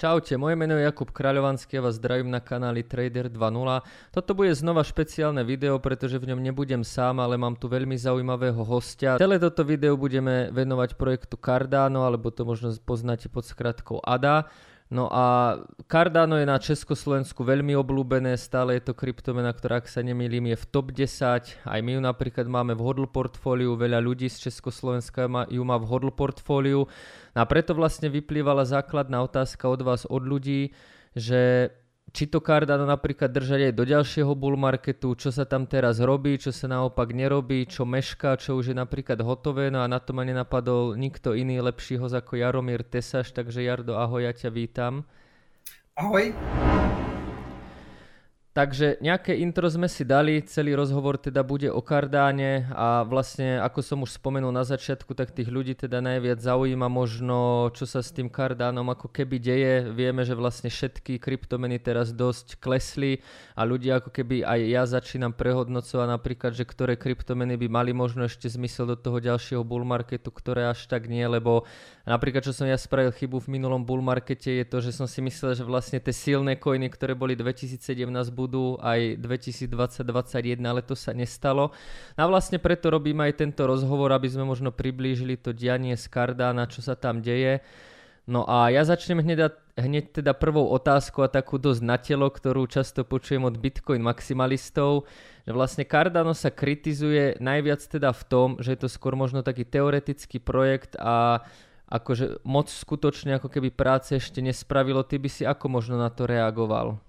Čaute, moje meno je Jakub Kráľovanský a vás zdravím na kanáli Trader 2.0. Toto bude znova špeciálne video, pretože v ňom nebudem sám, ale mám tu veľmi zaujímavého hostia. Celé toto video budeme venovať projektu Cardano, alebo to možno poznáte pod skratkou ADA. No a Cardano je na Československu veľmi obľúbené, stále je to kryptomena, ktorá, ak sa nemýlim, je v top 10. Aj my ju napríklad máme v hodl portfóliu, veľa ľudí z Československa ju má v hodl portfóliu. No a preto vlastne vyplývala základná otázka od vás, od ľudí, že či to Cardano napríklad držať aj do ďalšieho bull marketu, čo sa tam teraz robí, čo sa naopak nerobí, čo mešká, čo už je napríklad hotové, no a na to ma nenapadol nikto iný lepší host ako Jaromír Tesaš, takže Jardo, ahoj, ja ťa vítam. Ahoj. Takže nejaké intro sme si dali, celý rozhovor teda bude o Kardáne a vlastne ako som už spomenul na začiatku, tak tých ľudí teda najviac zaujíma možno, čo sa s tým Kardánom ako keby deje. Vieme, že vlastne všetky kryptomeny teraz dosť klesli a ľudia ako keby aj ja začínam prehodnocovať napríklad, že ktoré kryptomeny by mali možno ešte zmysel do toho ďalšieho bull marketu, ktoré až tak nie, lebo napríklad čo som ja spravil chybu v minulom bull markete je to, že som si myslel, že vlastne tie silné coiny, ktoré boli 2017 budú aj 2020-2021, ale to sa nestalo. A vlastne preto robím aj tento rozhovor, aby sme možno priblížili to dianie z Cardana, čo sa tam deje. No a ja začnem hneď, hneď teda prvou otázku a takú dosť na telo, ktorú často počujem od Bitcoin maximalistov, že vlastne Cardano sa kritizuje najviac teda v tom, že je to skôr možno taký teoretický projekt a akože moc skutočne ako keby práce ešte nespravilo. Ty by si ako možno na to reagoval?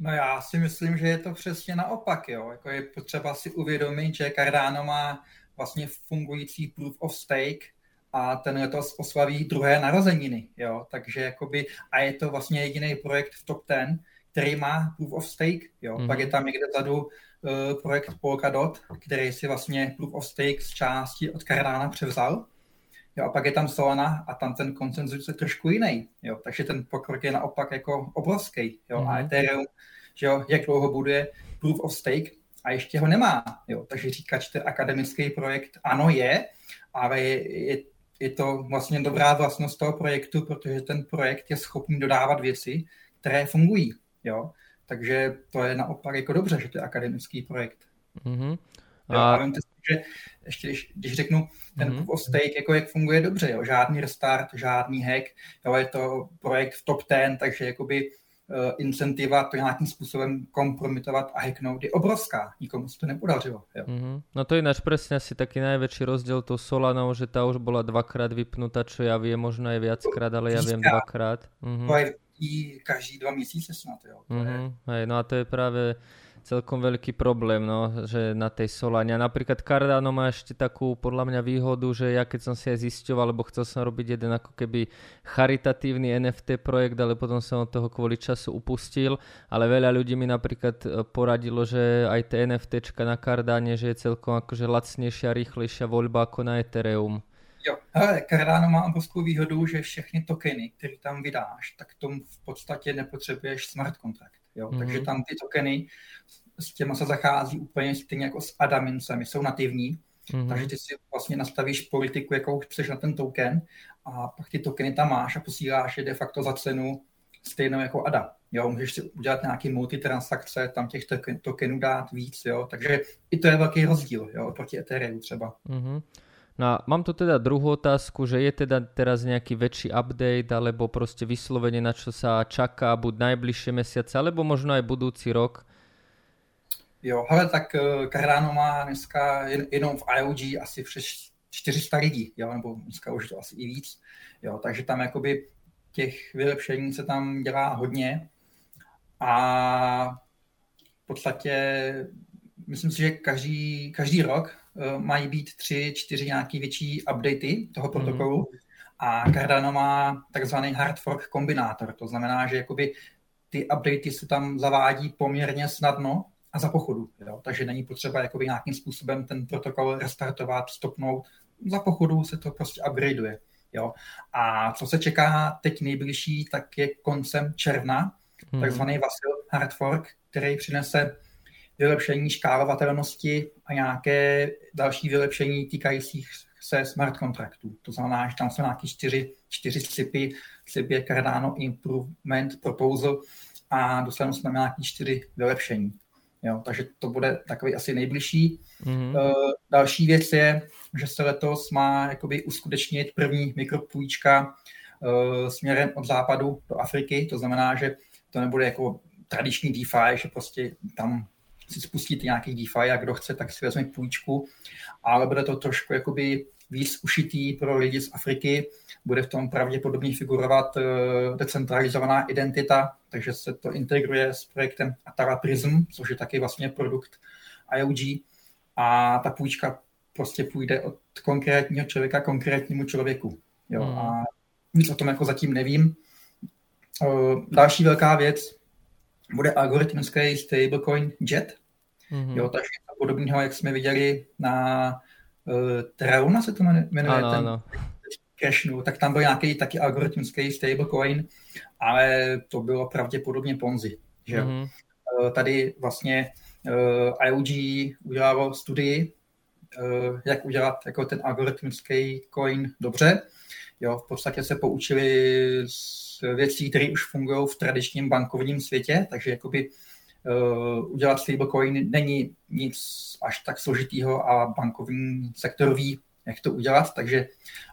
No já si myslím, že je to přesně naopak. Jo. Jako je potřeba si uvědomit, že Cardano má vlastně fungující proof of stake a ten letos oslaví druhé narozeniny. Jo. Takže jakoby, a je to vlastně jediný projekt v top 10, který má proof of stake. Jo. Mm-hmm. Pak je tam někde zadu uh, projekt Polkadot, který si vlastně proof of stake z části od Cardana převzal. Jo, a pak je tam Solana a tam ten koncenzus je trošku jiný. Jo, takže ten pokrok je naopak jako obrovský. Jo, mm-hmm. A mhm. Ethereum že jo, jak dlouho buduje proof of stake a ještě ho nemá. Jo. Takže říkat, že to je akademický projekt, ano je, ale je, je, je to vlastně dobrá vlastnost toho projektu, protože ten projekt je schopný dodávat věci, které fungují. Jo. Takže to je naopak jako dobře, že to je akademický projekt. Mm-hmm. A... Jo, a vemte si, že ještě když, když řeknu ten proof of stake, jako jak funguje dobře, jo, žádný restart, žádný hack, jo, je to projekt v top 10, takže jakoby Eh, incentiva to nějakým způsobem kompromitovat a hacknout je obrovská. Nikomu se to nepodařilo. Jo. Mm-hmm. No to je náš přesně asi taký největší rozdíl tou Solanou, že ta už byla dvakrát vypnutá, čo já vím, možno je viackrát, ale já vím dvakrát. Mm-hmm. To je každý dva měsíce snad. Jo. To mm-hmm. Hej, no a to je právě celkom veľký problém, no, že na tej Solane. A napríklad Cardano má ešte takú podľa mňa výhodu, že ja keď som si aj zisťoval, lebo chcel som robiť jeden ako keby charitatívny NFT projekt, ale potom som od toho kvôli času upustil, ale veľa ľudí mi napríklad e, poradilo, že aj tie NFTčka na Cardane, že je celkom akože lacnejšia, rýchlejšia voľba ako na Ethereum. Jo, hele, Cardano má obrovskou výhodu, že všechny tokeny, které tam vydáš, tak tomu v podstatě nepotřebuješ smart kontrakt. Jo? Mm-hmm. Takže tam ty tokeny s těma se zachází úplně stejně jako s adamincemi, jsou nativní, mm-hmm. takže ty si vlastně nastavíš politiku, jakou chceš na ten token a pak ty tokeny tam máš a posíláš je de facto za cenu stejnou jako ADA. Jo, můžeš si udělat nějaký multitransakce, tam těch tokenů dát víc, jo, takže i to je velký rozdíl, jo, proti Ethereum třeba. Mm-hmm. No a mám tu teda druhú otázku, že je teda teraz nejaký väčší update, alebo proste vyslovene na čo sa čaká, buď najbližšie mesiace, alebo možno aj budúci rok? Jo, hele, tak eh, Cardano má dneska jenom v IOG asi přes 400 lidí, jo, nebo dneska už to asi i víc, jo, takže tam jakoby těch vylepšení se tam dělá hodně a v podstatě myslím si, že každý, každý rok mají být tři, čtyři nějaký větší updaty toho mhm. protokolu mm. a Cardano má takzvaný hard fork kombinátor. To znamená, že jakoby ty updaty se tam zavádí poměrně snadno a za pochodu. Jo? Takže není potřeba jakoby nějakým způsobem ten protokol restartovat, stopnout. Za pochodu se to prostě upgradeuje. Jo? A co se čeká teď nejbližší, tak je koncem června, mm. takzvaný Vasil hard fork, který přinese vylepšení škálovatelnosti a nějaké další vylepšení týkajících se smart kontraktů. To znamená, že tam jsou nějaký čtyři, čtyři slipy, slip je Cardano Improvement Proposal a dostaneme jsme nějaký čtyři vylepšení. Jo, takže to bude takový asi nejbližší. Mm-hmm. Další věc je, že se letos má jakoby uskutečnit první mikropůjčka uh, směrem od západu do Afriky. To znamená, že to nebude jako tradiční DeFi, že prostě tam si spustíte nějaký DeFi a kdo chce, tak si vezme půjčku, ale bude to trošku jakoby víc ušitý pro lidi z Afriky. Bude v tom pravděpodobně figurovat uh, decentralizovaná identita, takže se to integruje s projektem Atara Prism, což je taky vlastně produkt IOG. A ta půjčka prostě půjde od konkrétního člověka konkrétnímu člověku. Jo? Hmm. A nic o tom jako zatím nevím. Uh, další velká věc bude algoritmický stablecoin JET. Mm-hmm. Jo, takže podobného, jak jsme viděli na uh, Treuna se to jmenuje, ano, ten ano. Cashnu, tak tam byl nějaký taky algoritmický stablecoin, ale to bylo pravděpodobně Ponzi. Že? Mm-hmm. Uh, tady vlastně uh, IOG udělalo studii, uh, jak udělat jako ten algoritmický coin dobře. Jo, v podstatě se poučili z věcí, které už fungují v tradičním bankovním světě, takže jakoby uh, udělat stablecoin není nic až tak složitýho a bankovní sektor ví, jak to udělat, takže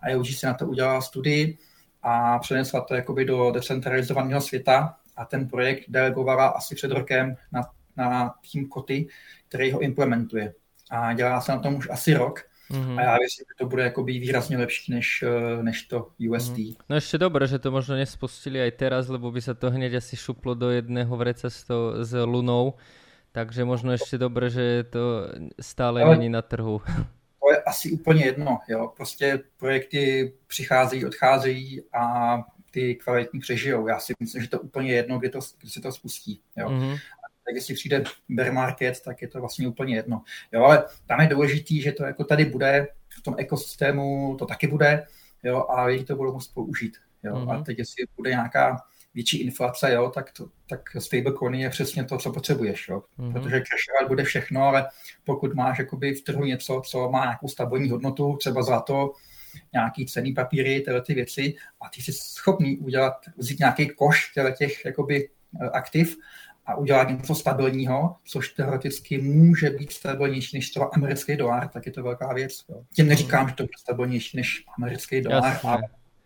IOG si na to udělala studii a přenesla to jakoby do decentralizovaného světa a ten projekt delegovala asi před rokem na, na tým Koty, který ho implementuje. A dělá se na tom už asi rok Mm-hmm. A já myslím, že to bude jakoby výrazně lepší než, eh, než to USD. Mm-hmm. No ještě dobré, že to možno nespustili aj teraz, lebo by se to hned asi šuplo do jedného vreca s, to, s Lunou. Takže možno ještě dobré, že to stále Ale není na trhu. To je asi úplně jedno. Jo. Prostě projekty přicházejí, odcházejí a ty kvalitní přežijou. Já si myslím, že to úplně jedno, kdy, to, kdy se to spustí. Jo. Mm-hmm tak jestli přijde bear market, tak je to vlastně úplně jedno. Jo, ale tam je důležitý, že to jako tady bude, v tom ekosystému to taky bude, jo, a lidi to budou moct použít. Jo. Mm-hmm. A mhm. teď, jestli bude nějaká větší inflace, jo, tak, to, tak stablecoin je přesně to, co potřebuješ, jo. Mm-hmm. protože crashovat bude všechno, ale pokud máš jakoby v trhu něco, co má nějakou stabilní hodnotu, třeba zlato, nějaký cený papíry, tyhle ty věci, a ty jsi schopný udělat, vzít nějaký koš těch jakoby eh, aktiv a udělat něco stabilního, což teoreticky může být stabilnější než třeba americký dolar, tak je to velká věc. Jo. Tím neříkám, že to bude stabilnější než americký dolar, Jasně. ale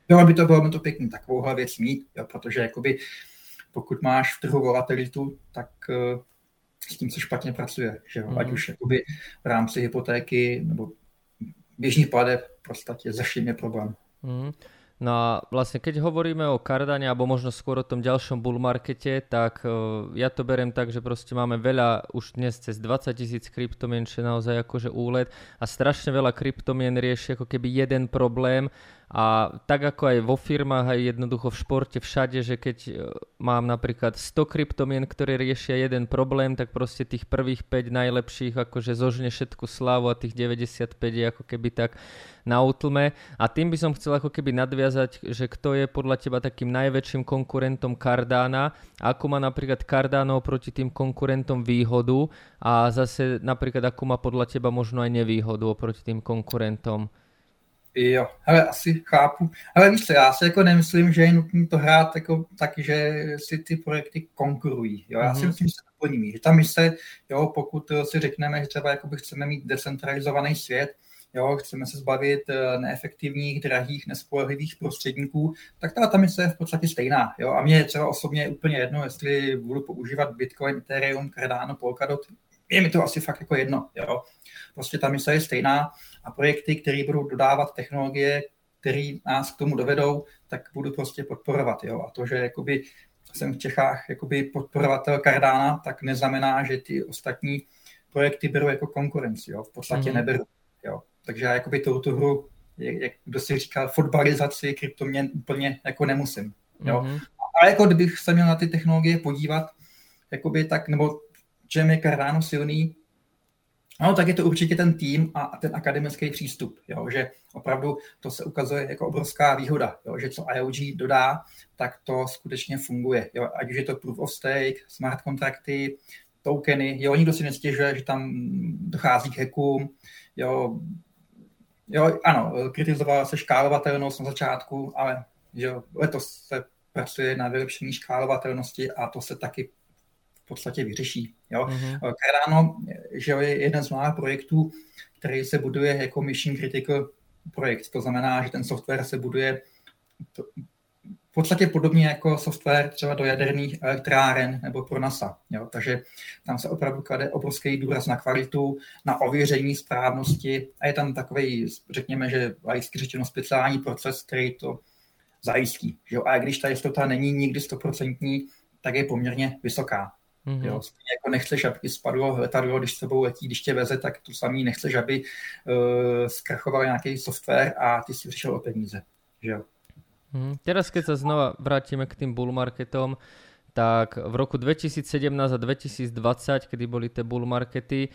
bylo by to, bylo by to pěkný takovouhle věc mít, jo, protože jakoby, pokud máš v trhu volatilitu, tak uh, s tím se špatně pracuje, že jo? Mm. ať už jakoby v rámci hypotéky nebo běžných pladeb v podstatě za je problém. Mm. No a vlastne keď hovoríme o Cardane alebo možno skôr o tom ďalšom bull markete, tak uh, ja to berem tak, že proste máme veľa, už dnes cez 20 tisíc kryptomien, čo je naozaj akože úlet a strašne veľa kryptomien rieši ako keby jeden problém. A tak ako aj vo firmách, aj jednoducho v športe všade, že keď e, mám napríklad 100 kryptomien, ktoré riešia jeden problém, tak proste tých prvých 5 najlepších akože zožne všetku slávu a tých 95 je ako keby tak na útlme. A tým by som chcel ako keby nadviazať, že kto je podľa teba takým najväčším konkurentom Cardana, ako má napríklad Cardano proti tým konkurentom výhodu a zase napríklad ako má podľa teba možno aj nevýhodu oproti tým konkurentom. Jo, ale asi chápu. Ale víš co, já si jako nemyslím, že je nutné to hrát jako tak, že si ty projekty konkurují. Jo? Já mm-hmm. si mhm. myslím, že se doplní. Že ta mise, jo, pokud si řekneme, že třeba jakoby chceme mít decentralizovaný svět, jo, chceme se zbavit eh, neefektivních, drahých, nespolehlivých prostředníků, tak ta, ta mise je v podstatě stejná. Jo? A mě třeba osobně úplně jedno, jestli budu používat Bitcoin, Ethereum, Cardano, Polkadot, je mi to asi fakt jako jedno. Jo? Prostě ta mise je stejná a projekty, které budou dodávat technologie, které nás k tomu dovedou, tak budu prostě podporovat. Jo? A to, že jakoby jsem v Čechách jakoby podporovatel Cardana, tak neznamená, že ty ostatní projekty berou jako konkurenci. Jo? V podstatě mm. neberu. Jo? Takže já jakoby tu, tu hru, jak kdo si říkal, fotbalizaci kryptoměn úplně jako nemusím. Jo? Mm. Ale jako kdybych se měl na ty technologie podívat, jakoby tak, nebo čem je Cardano silný, No, tak je to určitě ten tým a ten akademický přístup, jo, že opravdu to se ukazuje jako obrovská výhoda, jo, že co IOG dodá, tak to skutečně funguje. Jo, ať už je to proof of stake, smart kontrakty, tokeny, jo, nikdo si nestěžuje, že tam dochází k hackům, jo, Jo, ano, kritizovala se škálovatelnost na začátku, ale že letos se pracuje na vylepšení škálovatelnosti a to se taky podstatě vyřeší. Jo. Mm-hmm. Cardano že je jeden z mála projektů, který se buduje jako mission critical projekt. To znamená, že ten software se buduje v podstatě podobně jako software třeba do jaderných elektráren nebo pro NASA. Jo? Takže tam se opravdu klade obrovský důraz na kvalitu, na ověření správnosti a je tam takový, řekněme, že laicky řečeno speciální proces, který to zajistí. Jo? A když ta jistota není nikdy stoprocentní, tak je poměrně vysoká. Mm-hmm. Jo, jako nechceš, aby spadlo letadlo, když s tebou letí, když tě veze, tak tu samý nechceš, aby uh, zkrachoval nějaký software a ty si přišel o peníze. Že jo? Mm, teraz keď sa znova vrátime k tým bull marketom, tak v roku 2017 a 2020, kedy boli tie bull markety,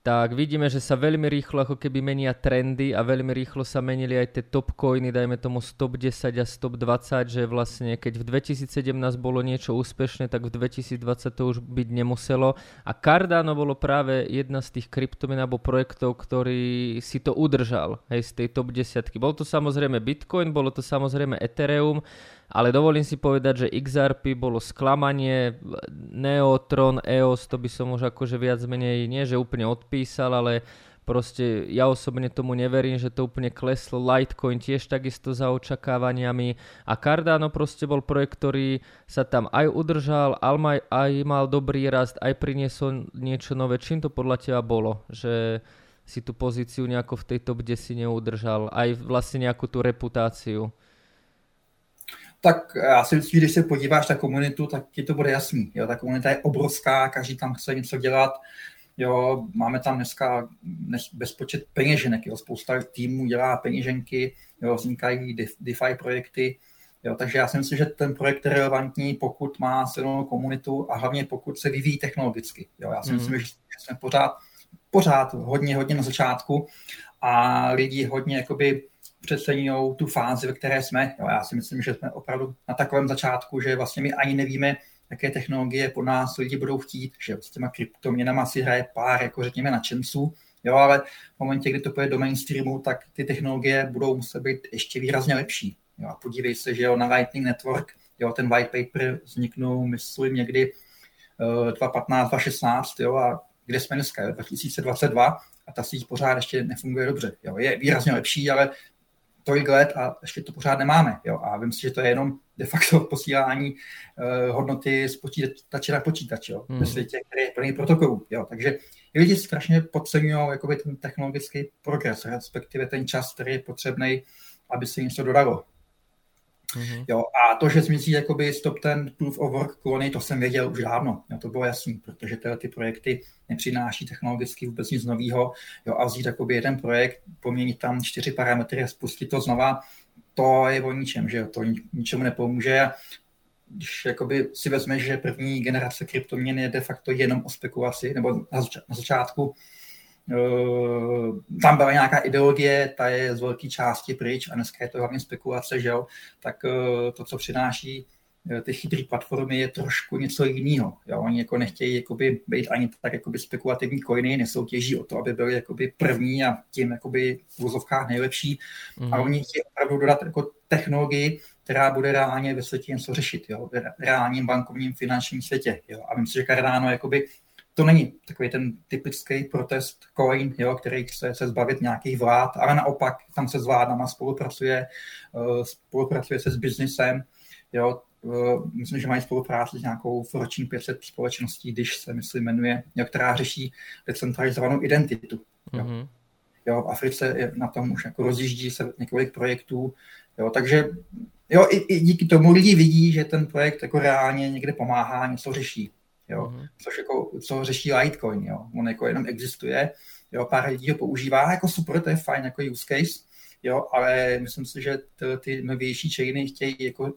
tak vidíme, že sa veľmi rýchlo ako keby menia trendy a veľmi rýchlo sa menili aj tie top coiny, dajme tomu stop 10 a stop 20, že vlastne keď v 2017 bolo niečo úspešné, tak v 2020 to už byť nemuselo. A Cardano bolo práve jedna z tých kryptomien alebo projektov, ktorý si to udržal hej, z tej top 10. Bol to samozrejme Bitcoin, bolo to samozrejme Ethereum, ale dovolím si povedať, že XRP bolo sklamanie, Neotron, EOS, to by som už akože viac menej, nie že úplne odpísal, ale proste ja osobne tomu neverím, že to úplne kleslo. Litecoin tiež takisto za očakávaniami a Cardano proste bol projekt, ktorý sa tam aj udržal, aj, aj mal dobrý rast, aj priniesol niečo nové. Čím to podľa teba bolo? Že si tú pozíciu nejako v tej top 10 neudržal, aj vlastne nejakú tú reputáciu tak já si myslím, když se podíváš na komunitu, tak ti to bude jasný. Jo, ta komunita je obrovská, každý tam chce něco dělat. Jo, máme tam dneska bezpočet peněženek, jo, spousta týmů dělá peněženky, jo, vznikají DeFi projekty, jo, takže já si myslím, že ten projekt je relevantní, pokud má silnou komunitu a hlavně pokud se vyvíjí technologicky. Jo, já si mm. myslím, že jsme pořád, pořád hodně, hodně na začátku a lidi hodně jakoby přeceňují tu fázi, ve které jsme. Jo, já si myslím, že jsme opravdu na takovém začátku, že vlastně my ani nevíme, jaké technologie po nás lidi budou chtít, že s těma kryptoměnama si hraje pár, jako řekněme, nadšenců, jo, ale v momentě, kdy to půjde do mainstreamu, tak ty technologie budou muset být ještě výrazně lepší. Jo, a podívej se, že jo, na Lightning Network, jo, ten white paper vzniknul, myslím, někdy uh, 2015, 2016, jo, a kde jsme dneska, 2022, a ta síť pořád ještě nefunguje dobře. Jo. Je výrazně lepší, ale tolik let a ještě to pořád nemáme. Jo? A vím si, že to je jenom de facto posílání uh, hodnoty z počítače na počítač jo? Hmm. ve světě, který je plný protokolů. Jo? Takže lidi strašně podceňují jakoby, ten technologický progres, respektive ten čas, který je potřebný, aby se něco dodalo. Mm-hmm. Jo, a to, že zmizí jakoby stop ten proof of work klony, to jsem věděl už dávno. Jo, to bylo jasný, protože tyhle ty projekty nepřináší technologicky vůbec nic nového. Jo, a vzít jakoby jeden projekt, poměnit tam čtyři parametry a spustit to znova, to je o ničem, že jo, to ničemu nepomůže. Když jakoby si vezmeš, že první generace kryptoměn je de facto jenom o spekulaci, nebo na, začátku, na začátku tam byla nějaká ideologie, ta je z velké části pryč a dneska je to hlavně spekulace, že jo, tak eh, to, co přináší eh, ty chytré platformy je trošku něco jiného. Jo? Oni jako nechtějí jakoby, být ani tak jakoby spekulativní coiny, nesoutěží o to, aby byli jakoby první a tím jakoby v vozovkách nejlepší. Mm. A oni chtějí opravdu dodat jako technologii, která bude reálně ve světě něco řešit, jo? v reálním bankovním finančním světě. Jo? A myslím si, že Cardano jakoby to není takový ten typický protest coin, jo, který chce se zbavit nějakých vlád, ale naopak tam se s vládama spolupracuje, uh, spolupracuje se s biznisem, jo, uh, myslím, že mají spolupráci s nějakou Fortune 500 společností, když se, myslím, jmenuje, jo, která řeší decentralizovanou identitu. Jo. Mm-hmm. Jo, v Africe je na tom už jako rozjíždí se několik projektů, jo, takže jo, i, i díky tomu lidi vidí, že ten projekt jako reálně někde pomáhá, něco řeší jo, mm-hmm. což jako, co řeší Litecoin, jo, on jako jenom existuje, jo, pár lidí ho používá, jako super, to je fajn, jako use case, jo, ale myslím si, že ty, ty novější chainy chtějí, jako,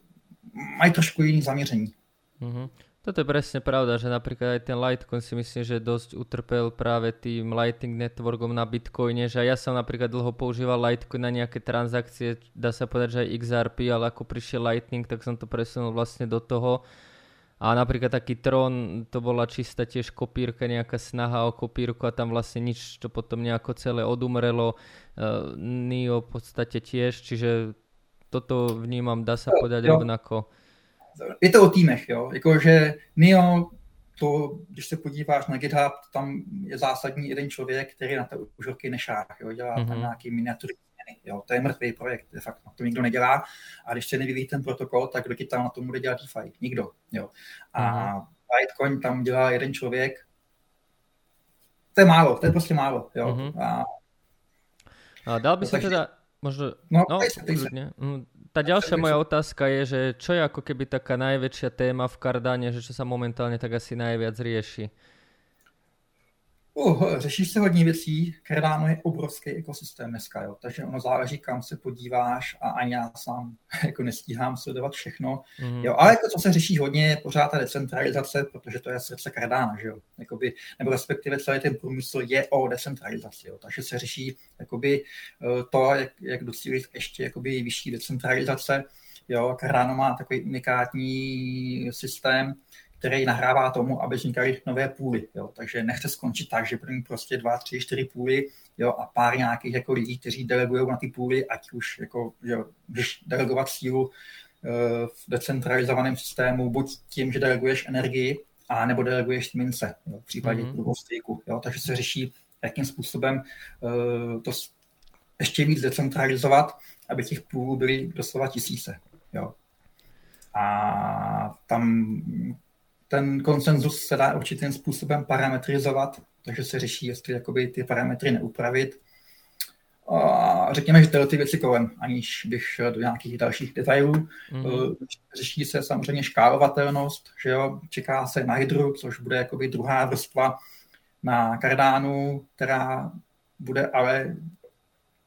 mají trošku jiný zaměření. Mm-hmm. Toto je presne pravda, že napríklad aj ten Litecoin si myslím, že dosť utrpel práve tým Lightning Networkom na Bitcoine, že ja som napríklad dlho používal Litecoin na nejaké transakcie, dá sa povedať, že aj XRP, ale ako prišiel Lightning, tak som to presunul vlastne do toho A napríklad taký Tron, to bola čistá tiež kopírka, nejaká snaha o kopírku a tam vlastne nič, to potom nejako celé odumrelo. Uh, Nio v podstate tiež, čiže toto vnímam, dá sa povedať jo. rovnako. Je to o týmech, jo. Jakože Nio to, když se podíváš na GitHub, tam je zásadní jeden člověk, který na to už roky jo, dělá mm-hmm. tam mhm. nějaký miniatury Jo, to je mrtvý projekt, de facto. To nikdo nedělá. A když se nevyvíjí ten protokol, tak kdo ti tam na tom bude dělat DeFi? Nikdo. Jo. A mm-hmm. Litecoin tam dělá jeden člověk. To je málo, to je prostě málo. Jo. Mm-hmm. A, a dal by no, se teda, možno, no, no, se, mm, tá ďalšia moja otázka je, že čo je ako keby taká najväčšia téma v Cardane, že čo sa momentálne tak asi najviac rieši? Uh, řeší se hodně věcí, Cardano je obrovský ekosystém dneska, jo, takže ono záleží, kam se podíváš a ani já sám jako nestíhám sledovat všechno. Mm. Jo, ale jako co se řeší hodně je pořád ta decentralizace, protože to je srdce Cardano, že jo, jakoby, nebo respektive celý ten průmysl je o decentralizaci, jo, takže se řeší jakoby eh, to, jak, jak docílit ještě jakoby vyšší decentralizace. Jo, Cardano má takový unikátní systém, který nahrává tomu, aby vznikaly nové půly. Jo. Takže nechce skončit tak, že budeme prostě dva, tři, čtyři půly jo, a pár nějakých jako lidí, kteří delegují na ty půly, ať už jako, že, když delegovat sílu eh, v decentralizovaném systému, buď tím, že deleguješ energii, a nebo deleguješ mince, jo, v případě mm-hmm. Jo. Takže se řeší, jakým způsobem uh, to ještě víc decentralizovat, aby těch půlů byly doslova tisíce. Jo. A tam ten konsenzus se dá určitým způsobem parametrizovat, takže se řeší, jestli jakoby ty parametry neupravit. A řekněme, že tyhle ty věci kolem, aniž bych šel do nějakých dalších detailů. Mm-hmm. Řeší se samozřejmě škálovatelnost, že jo, čeká se na hydru, což bude jakoby druhá vrstva na kardánu, která bude ale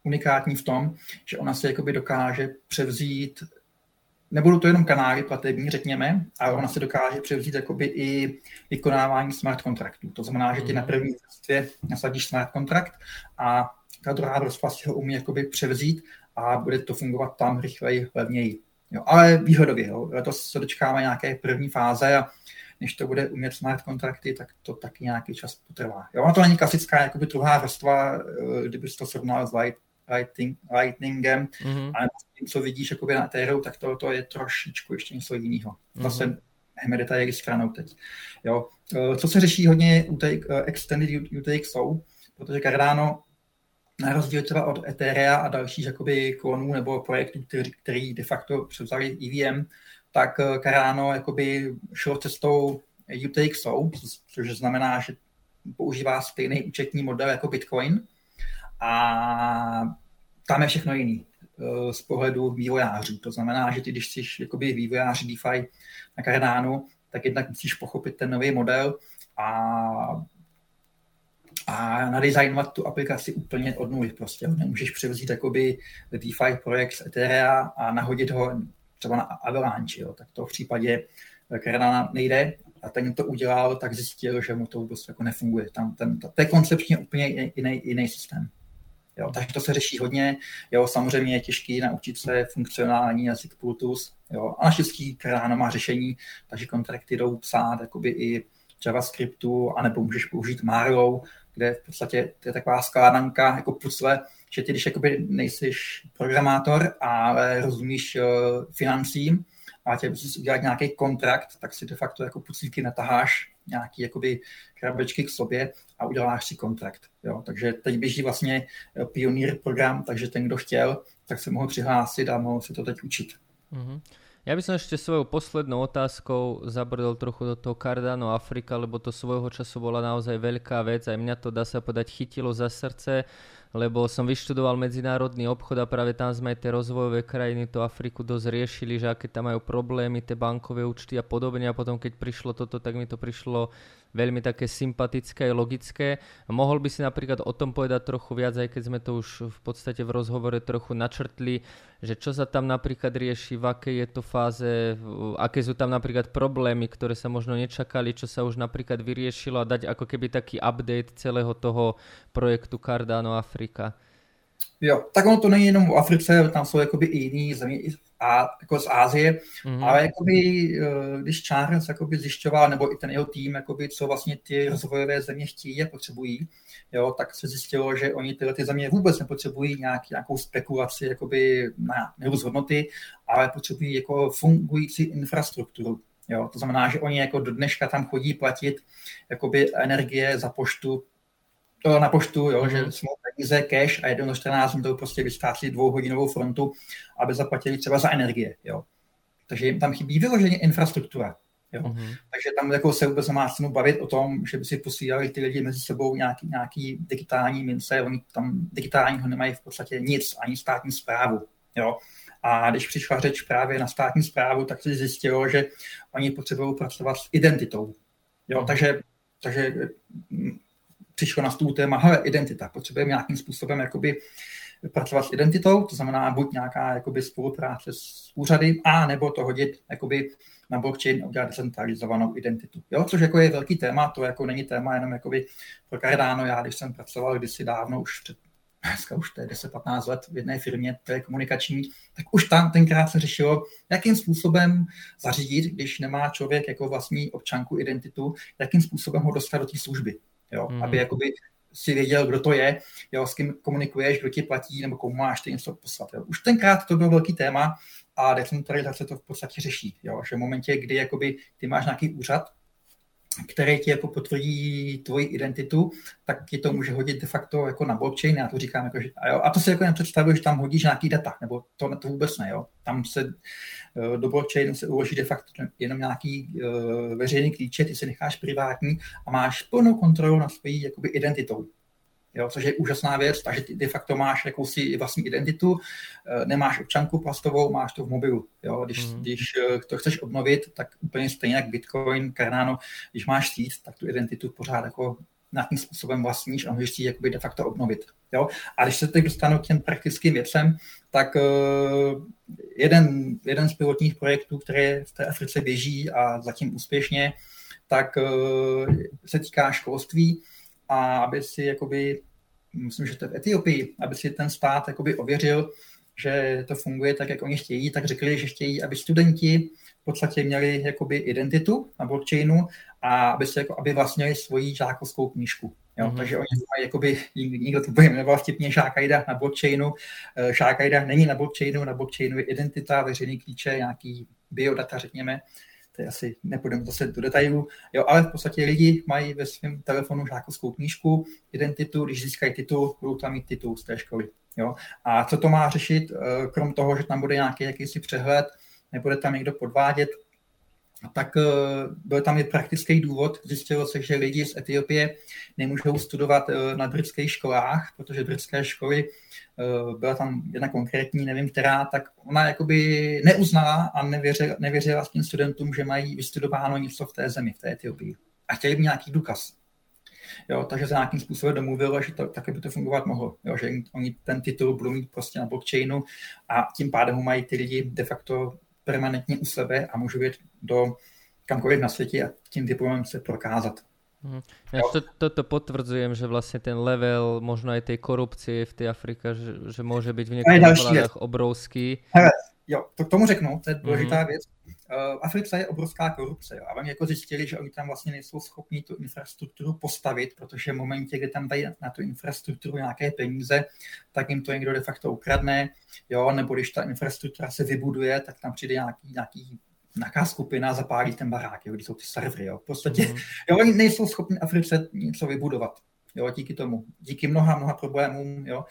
unikátní v tom, že ona se jakoby dokáže převzít nebudou to jenom kanály platební, řekněme, ale ona se dokáže převzít jakoby i vykonávání smart kontraktů. To znamená, že ty na mhm. první vrstvě nasadíš smart kontrakt a ta druhá vrstva si ho umí jakoby převzít a bude to fungovat tam rychleji, levněji. Jo, ale výhodově, jo. letos se dočkáme nějaké první fáze a než to bude umět smart kontrakty, tak to taky nějaký čas potrvá. Jo, ono to není klasická jakoby druhá vrstva, eh, kdyby to srovnal s Light, Lightning, Lightningem, mm-hmm. ale tím, co vidíš jakoby na Ethereum, tak to, to je trošičku ještě něco jiného. Mm-hmm. Zase hneme detaily stranou teď. Jo. E, co se řeší hodně u uh, extended UTXO, protože Cardano na rozdíl třeba od Etherea a dalších jakoby klonů nebo projektů, který, který de facto převzali EVM, tak e, Cardano jakoby šlo cestou UTXO, což znamená, že používá stejný účetní model jako Bitcoin a tam je všechno jiný. Eh, z pohledu vývojářů. To znamená, že ty, když jsi jakoby vývojář DeFi na Cardano, tak jednak musíš pochopit ten nový model a, a nadizajnovat tu aplikaci úplně od nuly. Prostě nemůžeš převzít jakoby DeFi projekt z Etherea a nahodit ho třeba na Avalanche. Jo. Tak to v případě Cardano nejde a ten to udělal, tak zjistil, že mu to vůbec jako nefunguje. Tam ten, to, to je koncepčně úplně jiný, jiný systém. Jo, takže to se řeší hodně. Jo, samozřejmě je těžký naučit se funkcionální jazyk Plutus. Jo, a naštěstí Cardano má řešení, takže kontrakty jdou psát jakoby i JavaScriptu, anebo můžeš použít Marlow, kde v podstatě to je taková skládanka jako pucle, že ty, když jakoby nejsiš programátor, ale rozumíš uh, financím a tě musíš udělat nějaký kontrakt, tak si de facto jako puclíky nataháš nějaký jakoby krabičky k sobě a uděláš si kontrakt. Jo. Takže teď běží vlastně eh, pionýr program, takže ten, kdo chtěl, tak se mohl přihlásit a mohl se to teď učit. Mm-hmm. Ja by som ešte svojou poslednou otázkou zabrdol trochu do toho Cardano Afrika, lebo to svojho času bola naozaj veľká vec. Aj mňa to, dá sa povedať, chytilo za srdce lebo som vyštudoval medzinárodný obchod a práve tam sme aj tie rozvojové krajiny, to Afriku dosť riešili, že aké tam majú problémy, tie bankové účty a podobne. A potom keď prišlo toto, tak mi to prišlo veľmi také sympatické logické. Mohol by si napríklad o tom povedať trochu viac, aj keď sme to už v podstate v rozhovore trochu načrtli, že čo sa tam napríklad rieši, v akej je to fáze, aké sú tam napríklad problémy, ktoré sa možno nečakali, čo sa už napríklad vyriešilo a dať ako keby taký update celého toho projektu Cardano Afrika. Jo, tak ono to není jenom v Africe, tam jsou jakoby i jiný země, a, jako z Ázie, mm-hmm. ale jakoby, eh, když Charles jakoby zjišťoval, nebo i ten jeho tým, jakoby, co vlastně ty rozvojové země chtějí a potřebují, jo, tak se zjistilo, že oni tyhle ty země vůbec nepotřebují nějak, nějakou spekulaci jakoby na nerůst hodnoty, ale potřebují jako fungující infrastrukturu. Jo, to znamená, že oni jako do dneška tam chodí platit jakoby energie za poštu na poštu, jo, že jsou peníze, cash a jednou do 14 dní to prostě vystáčí dvouhodinovou frontu, aby zaplatili třeba za energie. Jo. Takže jim tam chybí vyloženě infrastruktura. Jo. Mm. Takže tam jako se vůbec má cenu bavit o tom, že by si posílali ty lidi mezi sebou nějaký, nějaký digitální mince, oni tam digitálního nemají v podstatě nic, ani státní zprávu. Jo. A když přišla řeč právě na státní zprávu, tak se zjistilo, že oni potřebují pracovat s identitou. Jo, mm. takže, takže přišlo na stůl téma, hele, identita, potřebujeme nějakým způsobem jakoby pracovat s identitou, to znamená buď nějaká jakoby spolupráce s úřady, a nebo to hodit jakoby na blockchain a udělat decentralizovanou identitu. Jo, což jako je velký téma, to jako není téma jenom jakoby pro Cardano. Já, když jsem pracoval kdysi dávno, už před dneska už to je 10-15 let v jedné firmě telekomunikační, tak už tam tenkrát se řešilo, jakým způsobem zařídit, když nemá člověk jako vlastní občanku identitu, jakým způsobem ho dostat do té služby jo? Mm. aby jakoby si věděl, kdo to je, jo, s kým komunikuješ, kdo ti platí, nebo komu máš ty něco poslat. Jo. Už tenkrát to bylo velký téma a decentralizace to v podstatě řeší. Jo, že v momentě, kdy jakoby, ty máš nějaký úřad, který ti jako potvrdí tvoji identitu, tak ti to může hodit de facto jako na blockchain, já to říkám jako, že, a, jo, a to si jako nepředstavuje, že tam hodíš nějaký data, nebo to, to vůbec ne, jo. Tam se eh, do blockchainu se uloží de facto jenom nějaký uh, veřejný klíče, ty si necháš privátní a máš plnou kontrolu nad svojí jakoby identitou jo, což je úžasná věc, takže ty de facto máš jakousi vlastní identitu, eh, nemáš občanku plastovou, máš to v mobilu. Jo. Když, mm. když eh, to chceš obnovit, tak úplně stejně jak Bitcoin, Cardano, když máš síť, tak tu identitu pořád jako nějakým způsobem vlastníš a můžeš si jakoby de facto obnovit. Jo? A když se teď dostanu k těm praktickým věcem, tak uh, jeden, jeden z pilotních projektů, které v té Africe běží a zatím úspěšně, tak uh, se týká školství a aby si jakoby, myslím, že to je v Etiopii, aby si ten stát jakoby ověřil, že to funguje tak, jak oni chtějí, tak řekli, že chtějí, aby studenti v podstatě měli jakoby identitu na blockchainu a aby, se, jako, aby vlastnili svoji žákovskou knížku. Jo? Mm-hmm. Takže oni mají, jakoby, někdo to bude jmenovat vtipně Šákajda na blockchainu. Eh, není na blockchainu, na blockchainu je identita, veřejný klíče, nějaký biodata, řekněme, je asi nepůjdeme zase do detailů, jo, ale v podstatě lidi mají ve svém telefonu žákovskou knížku, identitu, když získají titul, budou tam mít titul z té školy. Jo. A co to má řešit, eh, krom toho, že tam bude nějaký jakýsi přehled, nebude tam někdo podvádět, tak eh, byl tam i praktický důvod. Zjistilo se, že lidi z Etiopie nemůžou studovat eh, na britských školách, protože britské školy, eh, byla tam jedna konkrétní, nevím která, tak ona jakoby neuznala a nevěřila, nevěřila s tím studentům, že mají vystudováno něco v té zemi, v té Etiopii. A chtěli by nějaký důkaz. Jo, takže se nějakým způsobem domluvilo, že to, taky by to fungovat mohlo. Jo, že oni ten titul budou mít prostě na blockchainu a tím pádem mají ty lidi de facto permanentně u sebe a můžu jít do kamkoliv na světě a tím diplomem se prokázat. Mm. Ja to, toto potvrdzujem, že vlastne ten level možno aj tej korupcie v tej Afrike, že, že môže byť v niektorých vládách obrovský. Hele, jo, to k tomu řeknu, to je důležitá mm. věc. Uh, Africe je obrovská korupce jo, a oni jako zjistili, že oni tam vlastně nejsou schopni tu infrastrukturu postavit, protože v momentě, kdy tam dají na tu infrastrukturu nějaké peníze, tak jim to někdo de facto ukradne, jo, nebo když ta infrastruktura se vybuduje, tak tam přijde nějaký, nějaký nějaká skupina zapálí ten barák, jo, když jsou ty servery. Jo. V podstatě, mm. jo, oni nejsou schopni Africe něco vybudovat. Jo, díky tomu. Díky mnoha, mnoha problémům. Jo.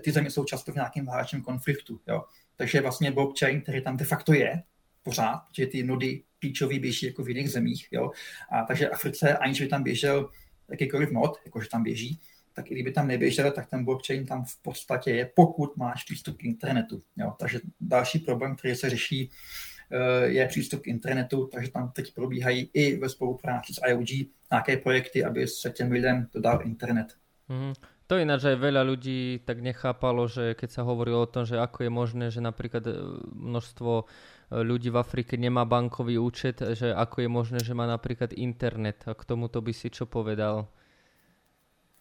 Ty země jsou často v nějakém válečném konfliktu. Jo. Takže vlastně blockchain, který tam de facto je, pořád, protože ty nody klíčový běží jako v jiných zemích. Jo. A takže Africe, aniž by tam běžel jakýkoliv nod, jakože tam běží, tak i kdyby tam neběžel, tak ten blockchain tam v podstatě je, pokud máš přístup k internetu. Jo. Takže další problém, který se řeší, eh, je přístup k internetu, takže tam teď probíhají i ve spolupráci s IOG nějaké projekty, aby se těm lidem dodal internet. Mm. To ináč aj veľa ľudí tak nechápalo, že keď sa hovorilo o tom, že ako je možné, že napríklad eh, množstvo ľudí v Afrike nemá bankový účet, že ako je možné, že má napríklad internet. A k tomuto by si čo povedal?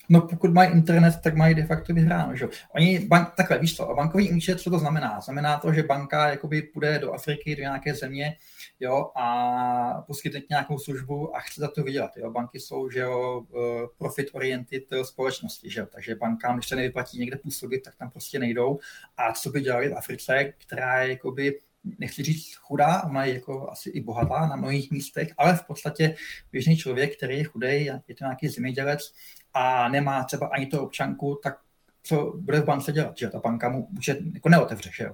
No pokud mají internet, tak mají de facto vyhráno. Že? Oni, bank, takhle, víš co, bankovní účet, co to znamená? Znamená to, že banka jakoby půjde do Afriky, do nějaké země jo, a poskytne nějakou službu a chce za to vydělat. Jo. Banky jsou že jo, eh, profit-oriented společnosti, že takže bankám, když se nevyplatí někde působit, tak tam prostě nejdou. A co by dělali v Africe, která je jakoby nechci říct chudá, ona je jako asi i bohatá na mnohých místech, ale v podstatě běžný člověk, který je chudej, je to nějaký zemědělec a nemá třeba ani to občanku, tak co bude v bance dělat, že ta banka mu může jako neotevře, že jo.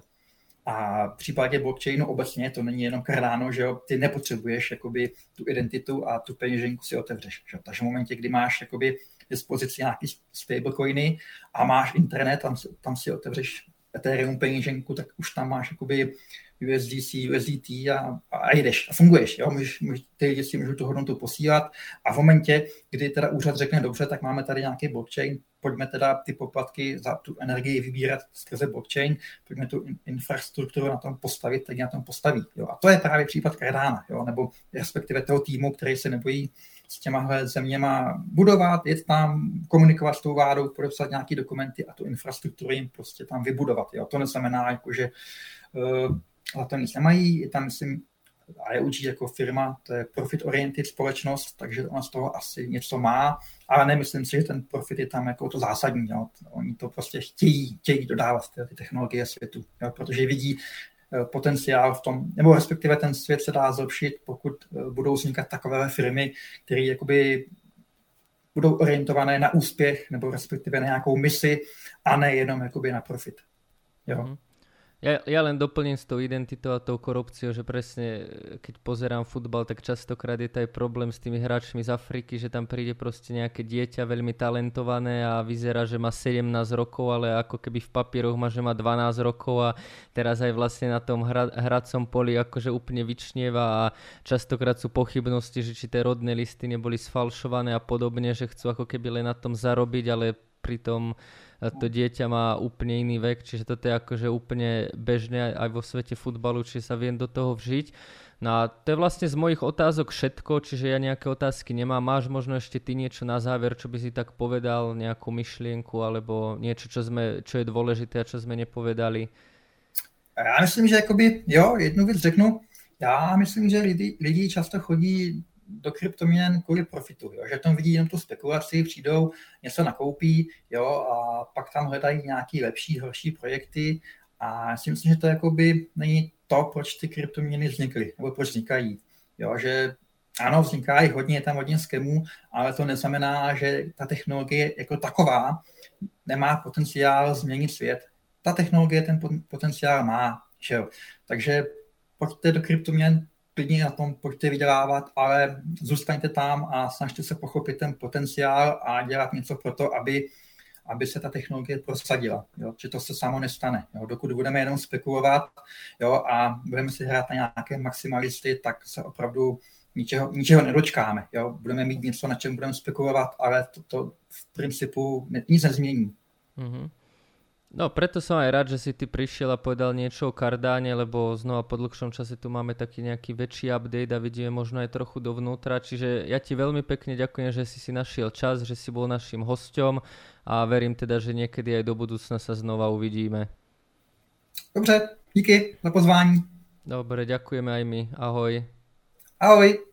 A v případě blockchainu obecně to není jenom Cardano, že jo, ty nepotřebuješ jakoby tu identitu a tu peněženku si otevřeš. Že? Takže v momentě, kdy máš jakoby dispozici nějaký stablecoiny a máš internet, tam, tam si otevřeš Ethereum peněženku, tak už tam máš jakoby USDC, USDT a, a jdeš a funguješ. Jo? Můžeš, můžeš, ty lidi si můžou tu hodnotu posílat a v momentě, kdy teda úřad řekne dobře, tak máme tady nějaký blockchain, pojďme teda ty poplatky za tu energii vybírat skrze blockchain, pojďme tu infrastrukturu na tom postavit, tak na tom postaví. Jo? A to je právě případ Cardano, jo? nebo respektive toho týmu, který se nebojí s těma zeměma budovat, jet tam, komunikovat s tou vládou, podepsat nějaké dokumenty a tu infrastrukturu jim prostě tam vybudovat. Jo? To neznamená, jako, že uh, ale to nic nemají, je tam, myslím, a je určitě jako firma, to je profit-oriented společnost, takže ona z toho asi něco má, ale nemyslím si, že ten profit je tam jako to zásadní. Jo. Oni to prostě chtějí, chtějí dodávat ty, ty technologie světu, jo, protože vidí eh, potenciál v tom, nebo respektive ten svět se dá zlepšit, pokud eh, budou vznikat takové firmy, které jakoby budou orientované na úspěch, nebo respektive na nějakou misi, a ne jenom jakoby na profit. Jo. Mm-hmm. Ja, ja len doplním s tou identitou a tou korupciou, že presne keď pozerám futbal, tak častokrát je to aj problém s tými hráčmi z Afriky, že tam príde proste nejaké dieťa veľmi talentované a vyzerá, že má 17 rokov, ale ako keby v papieroch má, že má 12 rokov a teraz aj vlastne na tom hra, hracom poli akože úplne vyčnieva a častokrát sú pochybnosti, že či tie rodné listy neboli sfalšované a podobne, že chcú ako keby len na tom zarobiť, ale pritom to dieťa má úplne iný vek, čiže toto je akože úplne bežné aj vo svete futbalu, čiže sa viem do toho vžiť. No a to je vlastne z mojich otázok všetko, čiže ja nejaké otázky nemám. Máš možno ešte ty niečo na záver, čo by si tak povedal, nejakú myšlienku alebo niečo, čo, sme, čo je dôležité a čo sme nepovedali? Já myslím, že jakoby, jo, jednu věc řeknu. Já myslím, že lidi, lidi často chodí do kryptoměn kvůli profitu, jo? že tam vidí jenom tu spekulaci, přijdou, něco nakoupí jo? a pak tam hledají nějaký lepší, horší projekty a já si myslím, že to jakoby není to, proč ty kryptoměny vznikly, nebo proč vznikají. Jo? Že ano, vzniká jich hodně, je tam hodně skemů, ale to neznamená, že ta technologie jako taková nemá potenciál změnit svět. Ta technologie ten potenciál má. Že jo? Takže pojďte do kryptoměn, klidně na tom pojďte vydělávat, ale zůstaňte tam a snažte se pochopit ten potenciál a dělat něco pro to, aby, aby se ta technologie prosadila. Jo? Že to se samo nestane. Jo? Dokud budeme jenom spekulovat jo? a budeme si hrát na nějaké maximalisty, tak se opravdu ničeho, ničeho nedočkáme. Jo? Budeme mít něco, na čem budeme spekulovat, ale to, to v principu nic nezmění. Mm-hmm. No preto som aj rád, že si ty prišiel a povedal niečo o Kardáne, lebo znova po dlhšom čase tu máme taký nejaký väčší update a vidíme možno aj trochu dovnútra. Čiže ja ti veľmi pekne ďakujem, že si si našiel čas, že si bol našim hosťom a verím teda, že niekedy aj do budúcna sa znova uvidíme. Dobře, díky za pozvání. Dobre, ďakujeme aj my. Ahoj. Ahoj.